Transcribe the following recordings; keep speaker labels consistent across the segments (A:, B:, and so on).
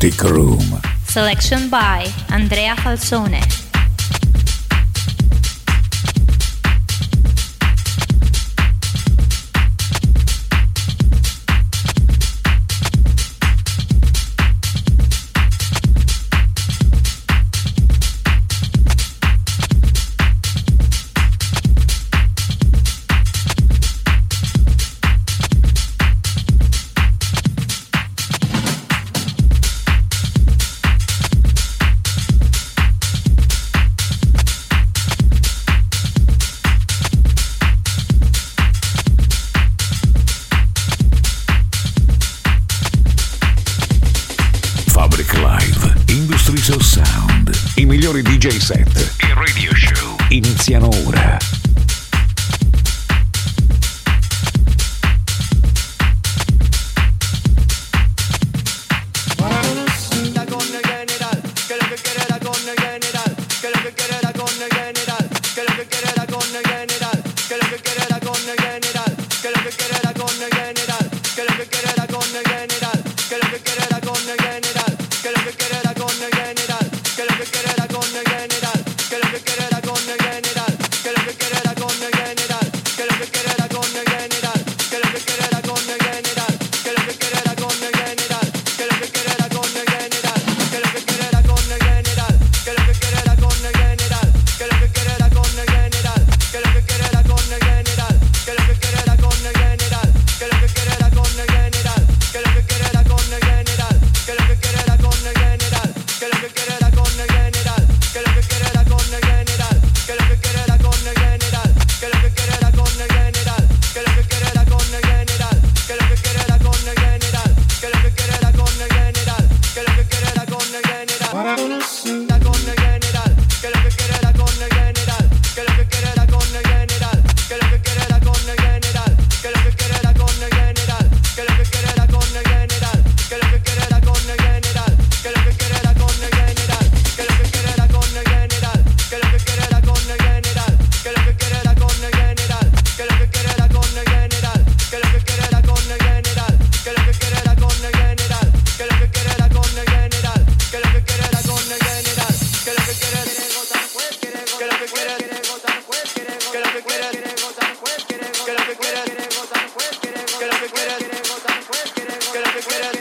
A: Kaotik Room.
B: Selection by Andrea Falsone.
A: DJ set. E radio show. Iniziano ora.
C: que la Get quieres.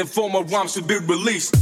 D: the form of rhymes to be released.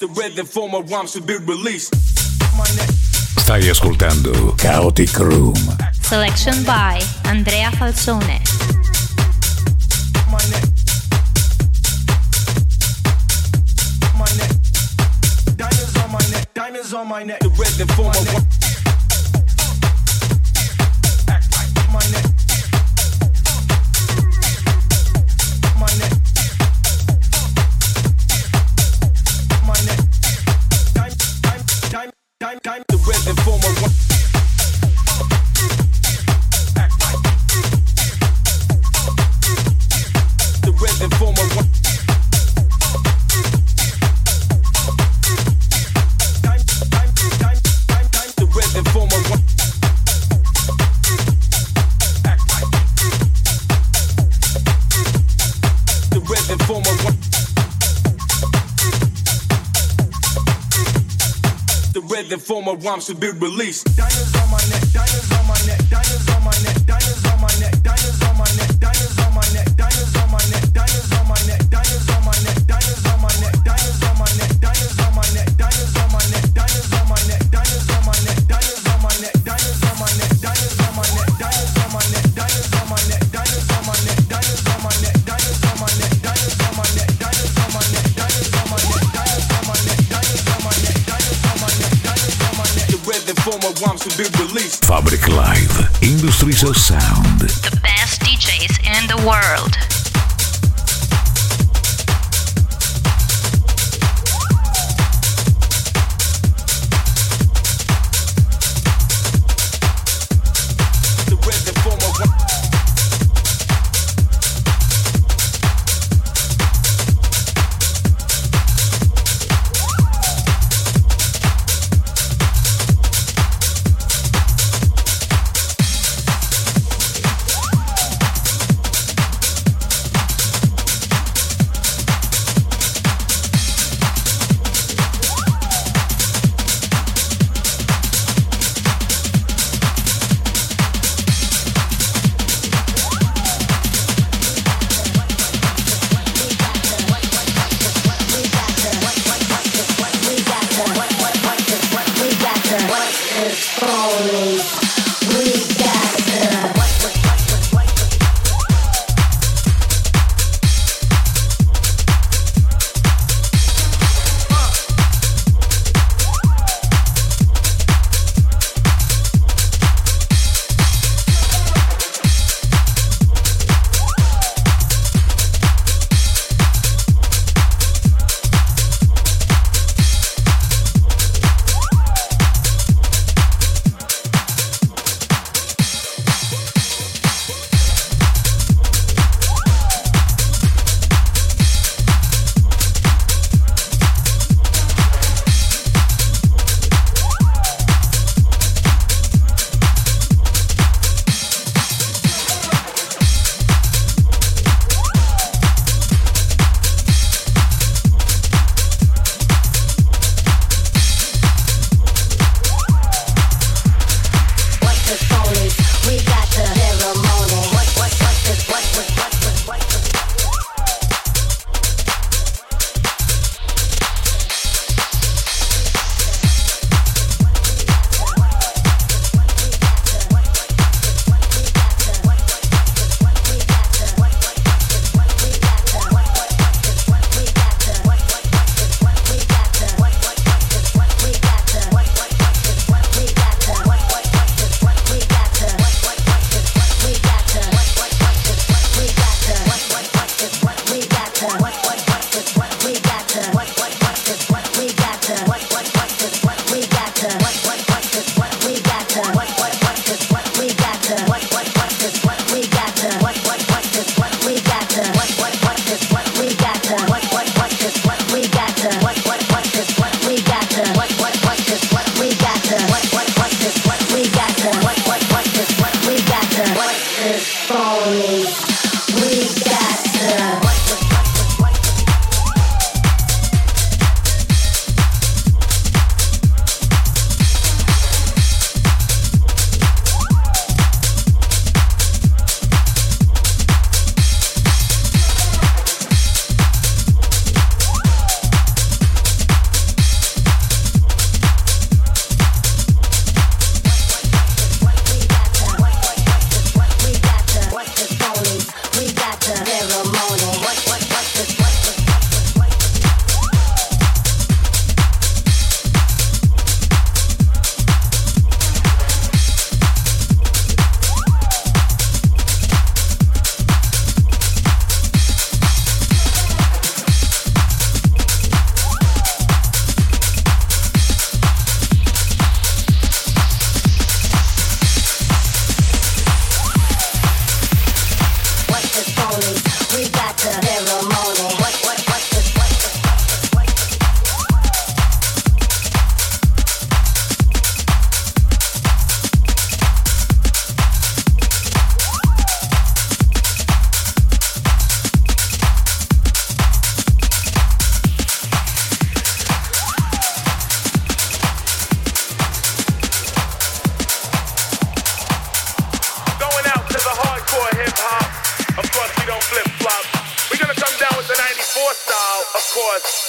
D: the rhythm for my rhymes to be released.
A: Stai ascoltando Kaotik Room.
B: Selection by Andrea
C: Falsone. Diamonds on my neck,
D: the rhythm for my,
C: my all my
D: rhymes should be released.
C: Diners on my neck, diners on my neck, diners on my neck, diners on my neck, diners on my neck.
A: Fabric Live, Industries of Sound.
B: The best DJs in the world.
C: Kaotik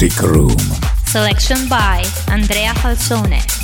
C: Room.
B: Selection by Andrea Falsone.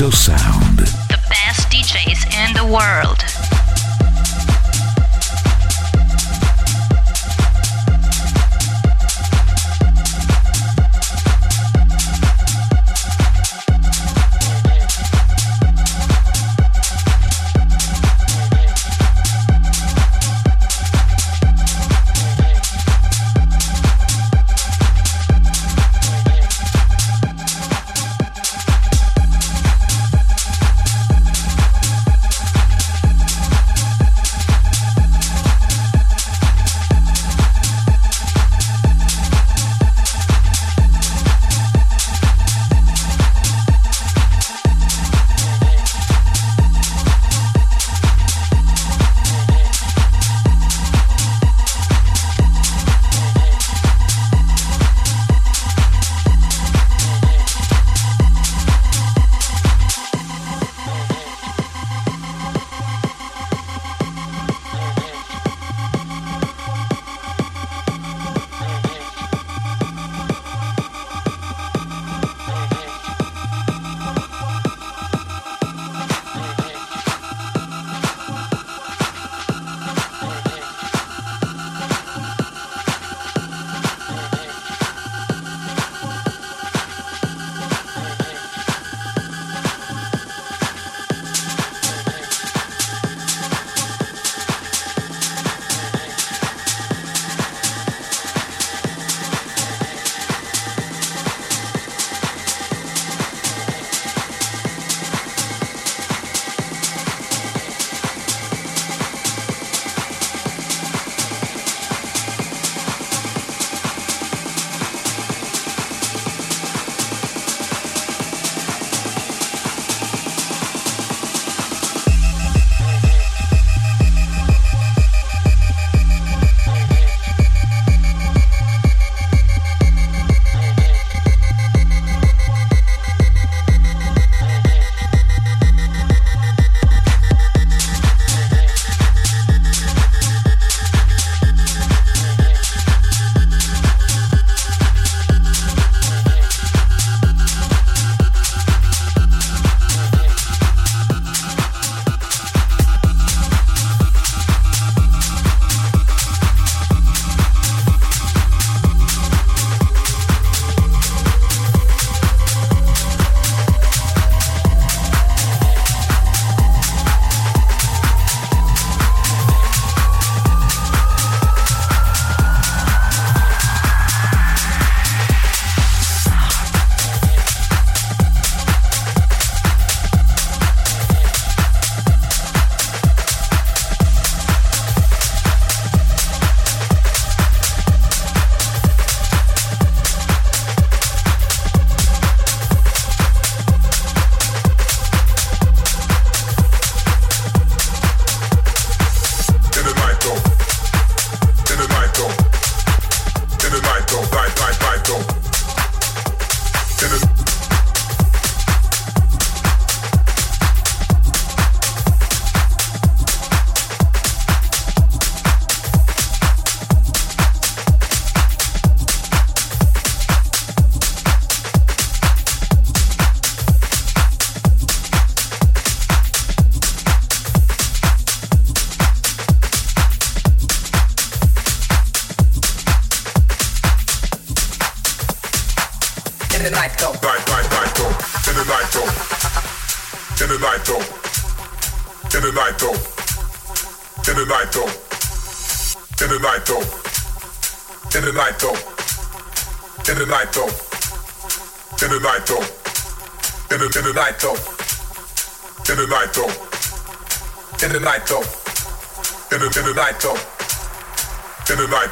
A: Of Sound.
C: The best DJs in the world.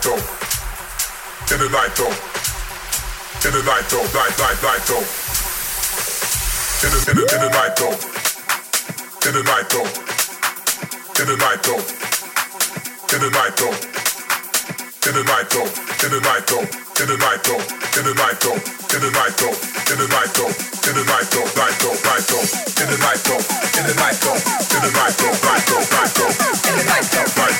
E: night though.
C: In the night though. In the night though. Night, night, night though. In the, in the, in the night though. In the night though. In the night though. In the night though. In the night though. In the night though. In the night though. In the night though. In the night though. In the night though. In the night though. Night though. Night though. In the night though. In the night though. In the night though. Night though. Night though. In the night though. Night though.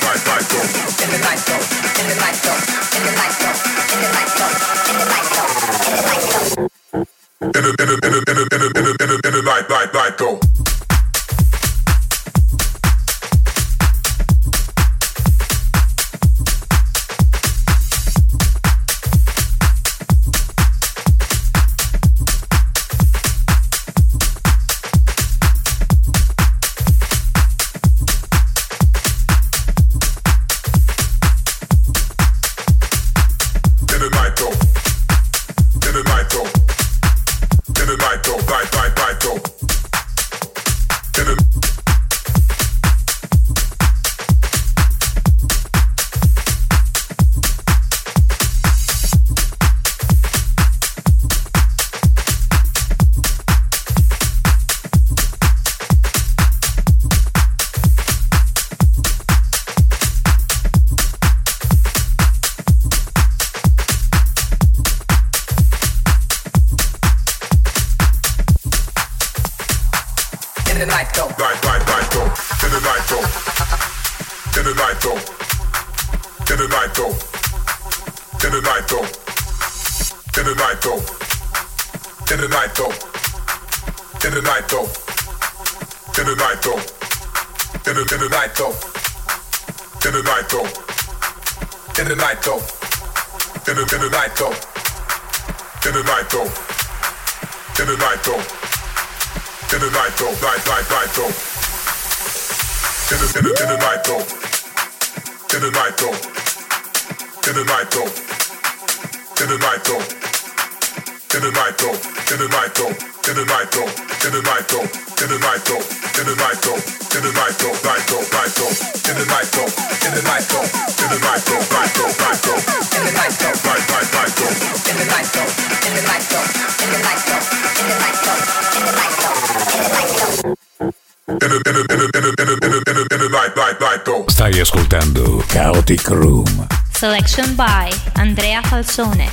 A: Stai ascoltando Kaotik Room.
B: Selection by Andrea Falsone.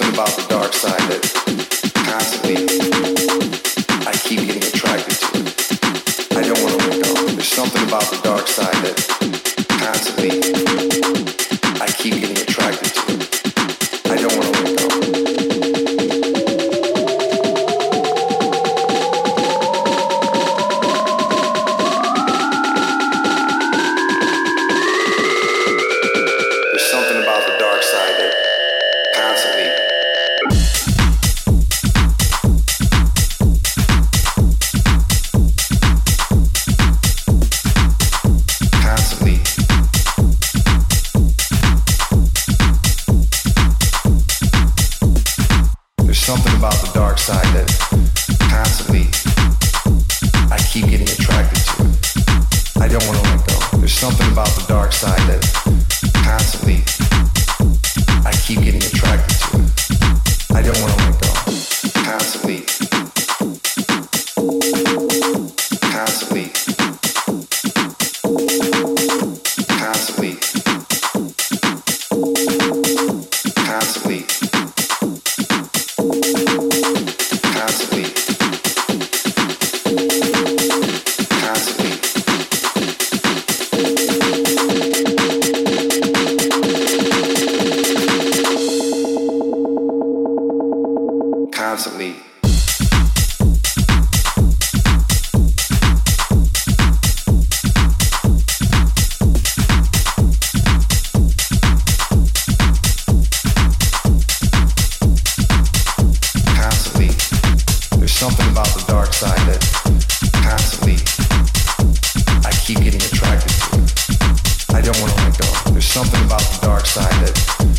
F: something about the dark side that constantly something about the dark side that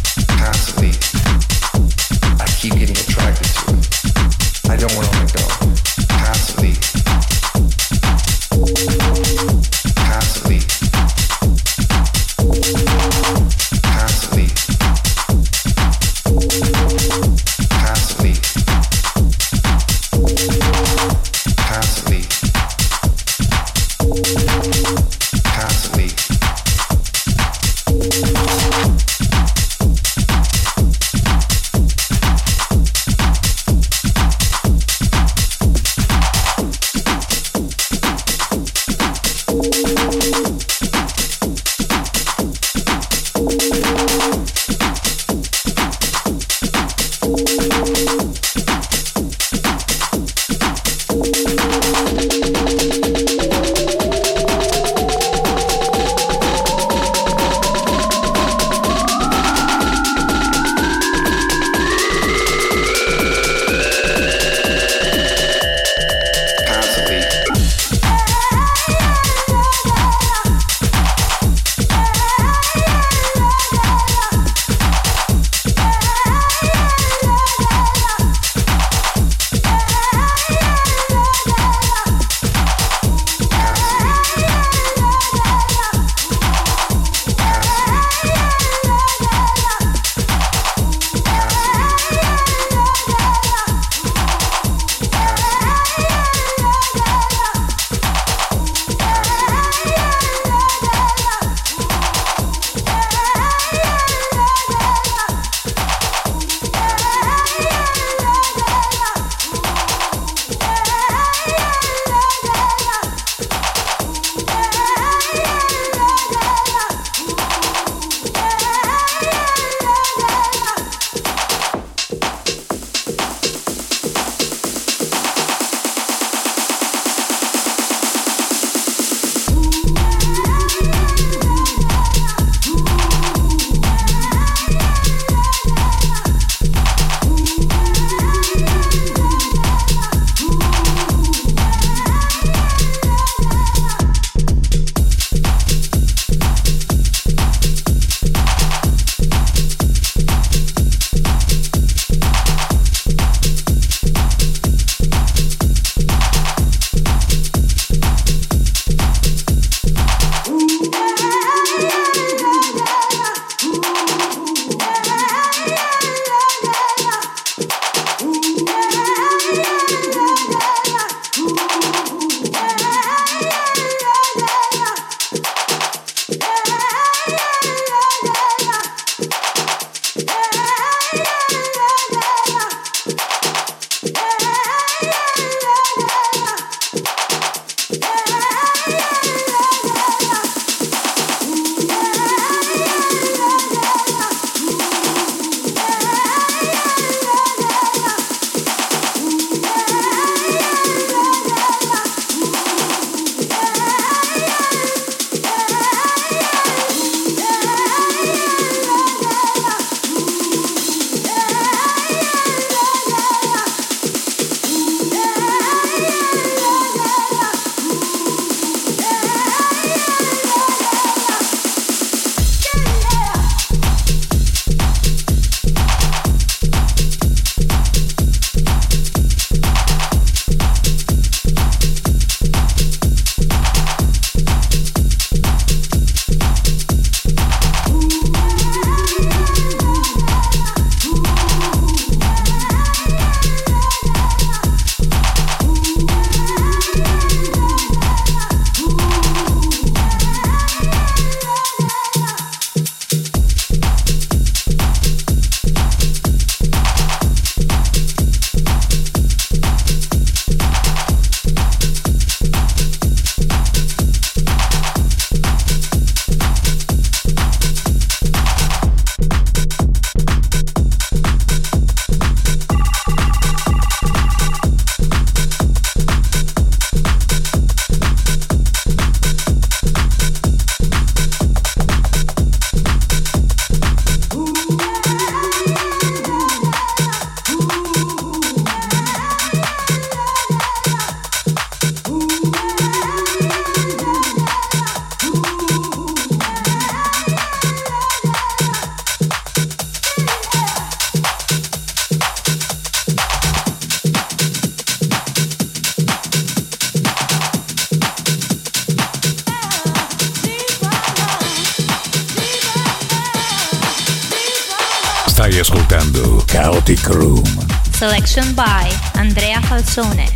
B: Selection by Andrea Falsone.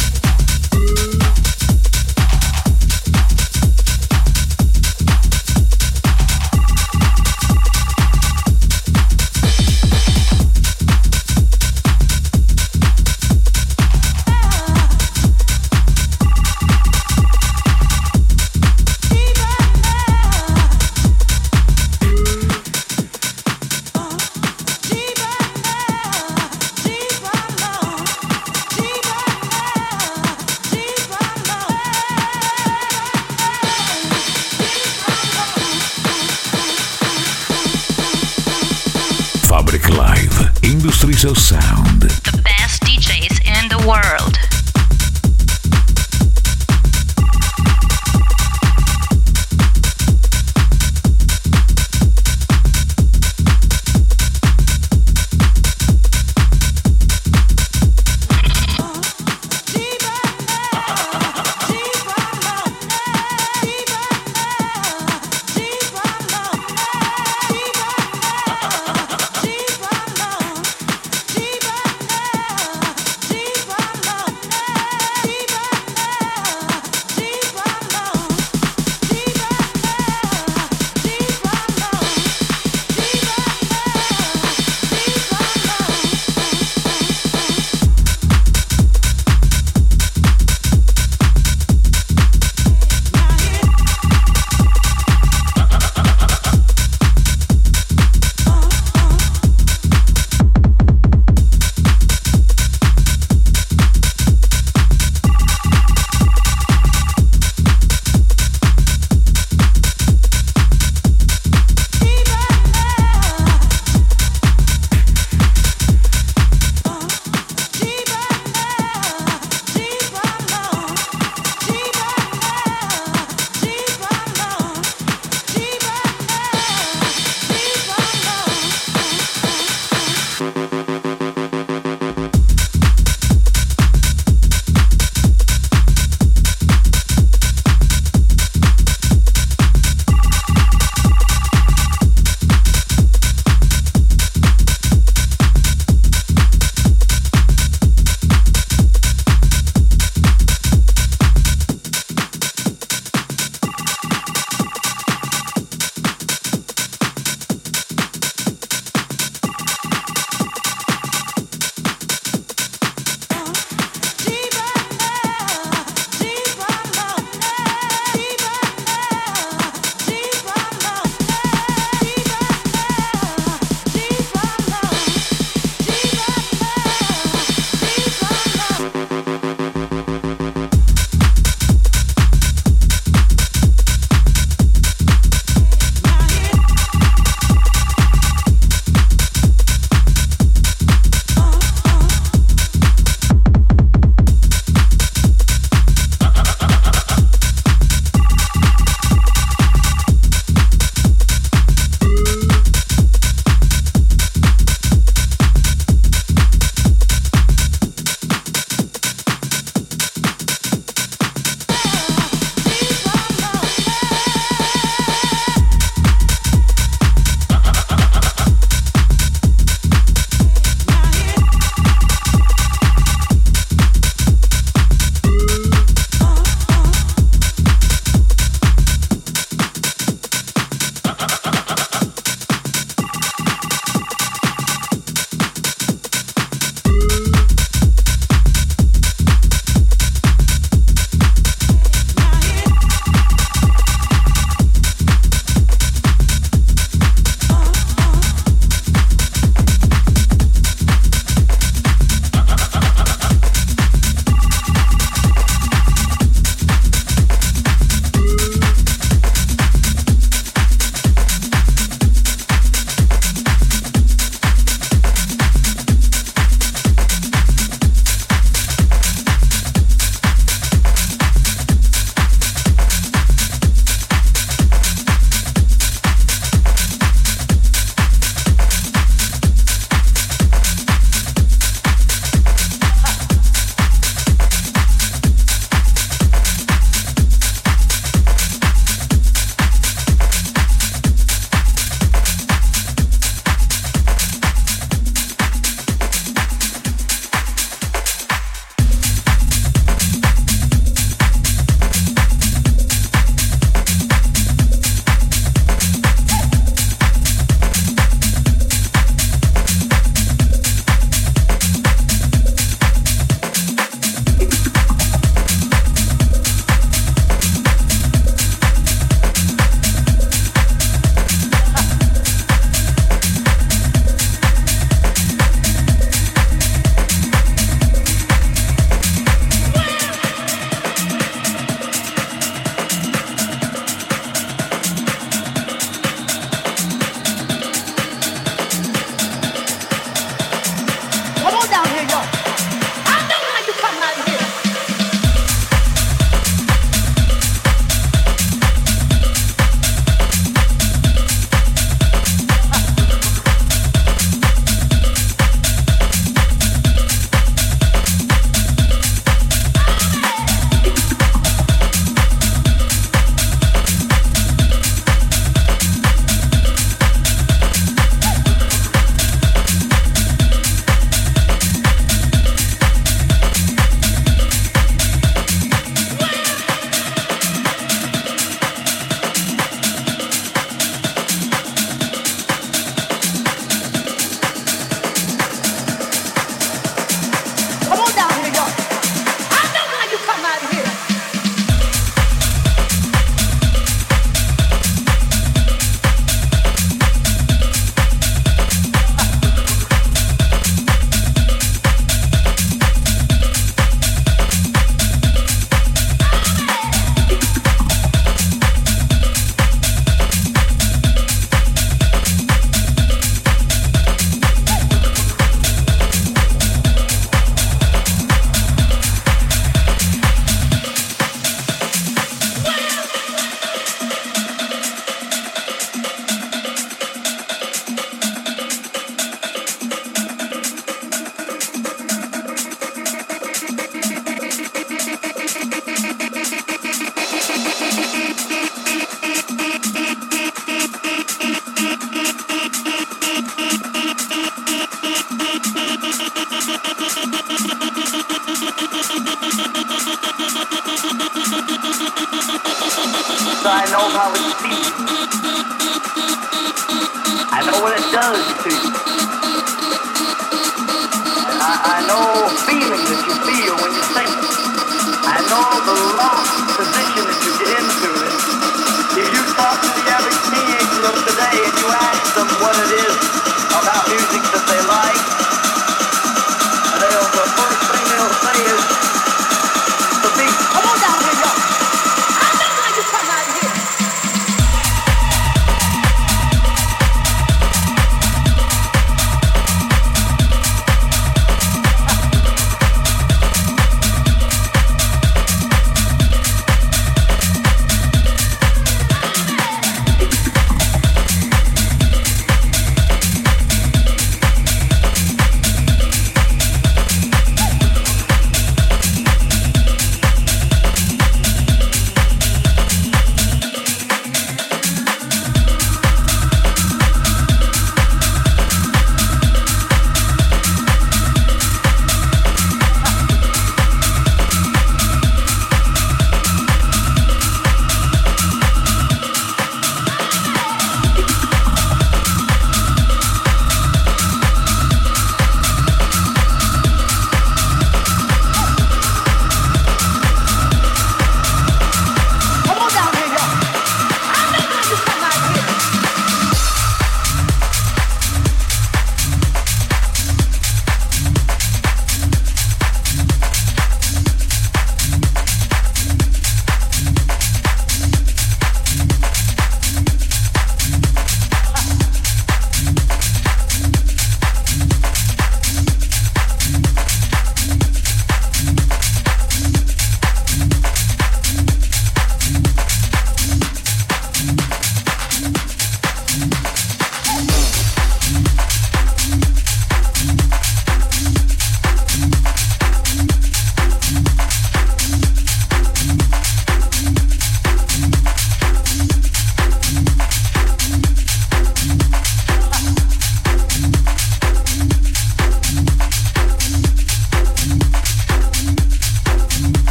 A: Industries of Sound.
B: The best DJs in the world.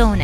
G: Andrea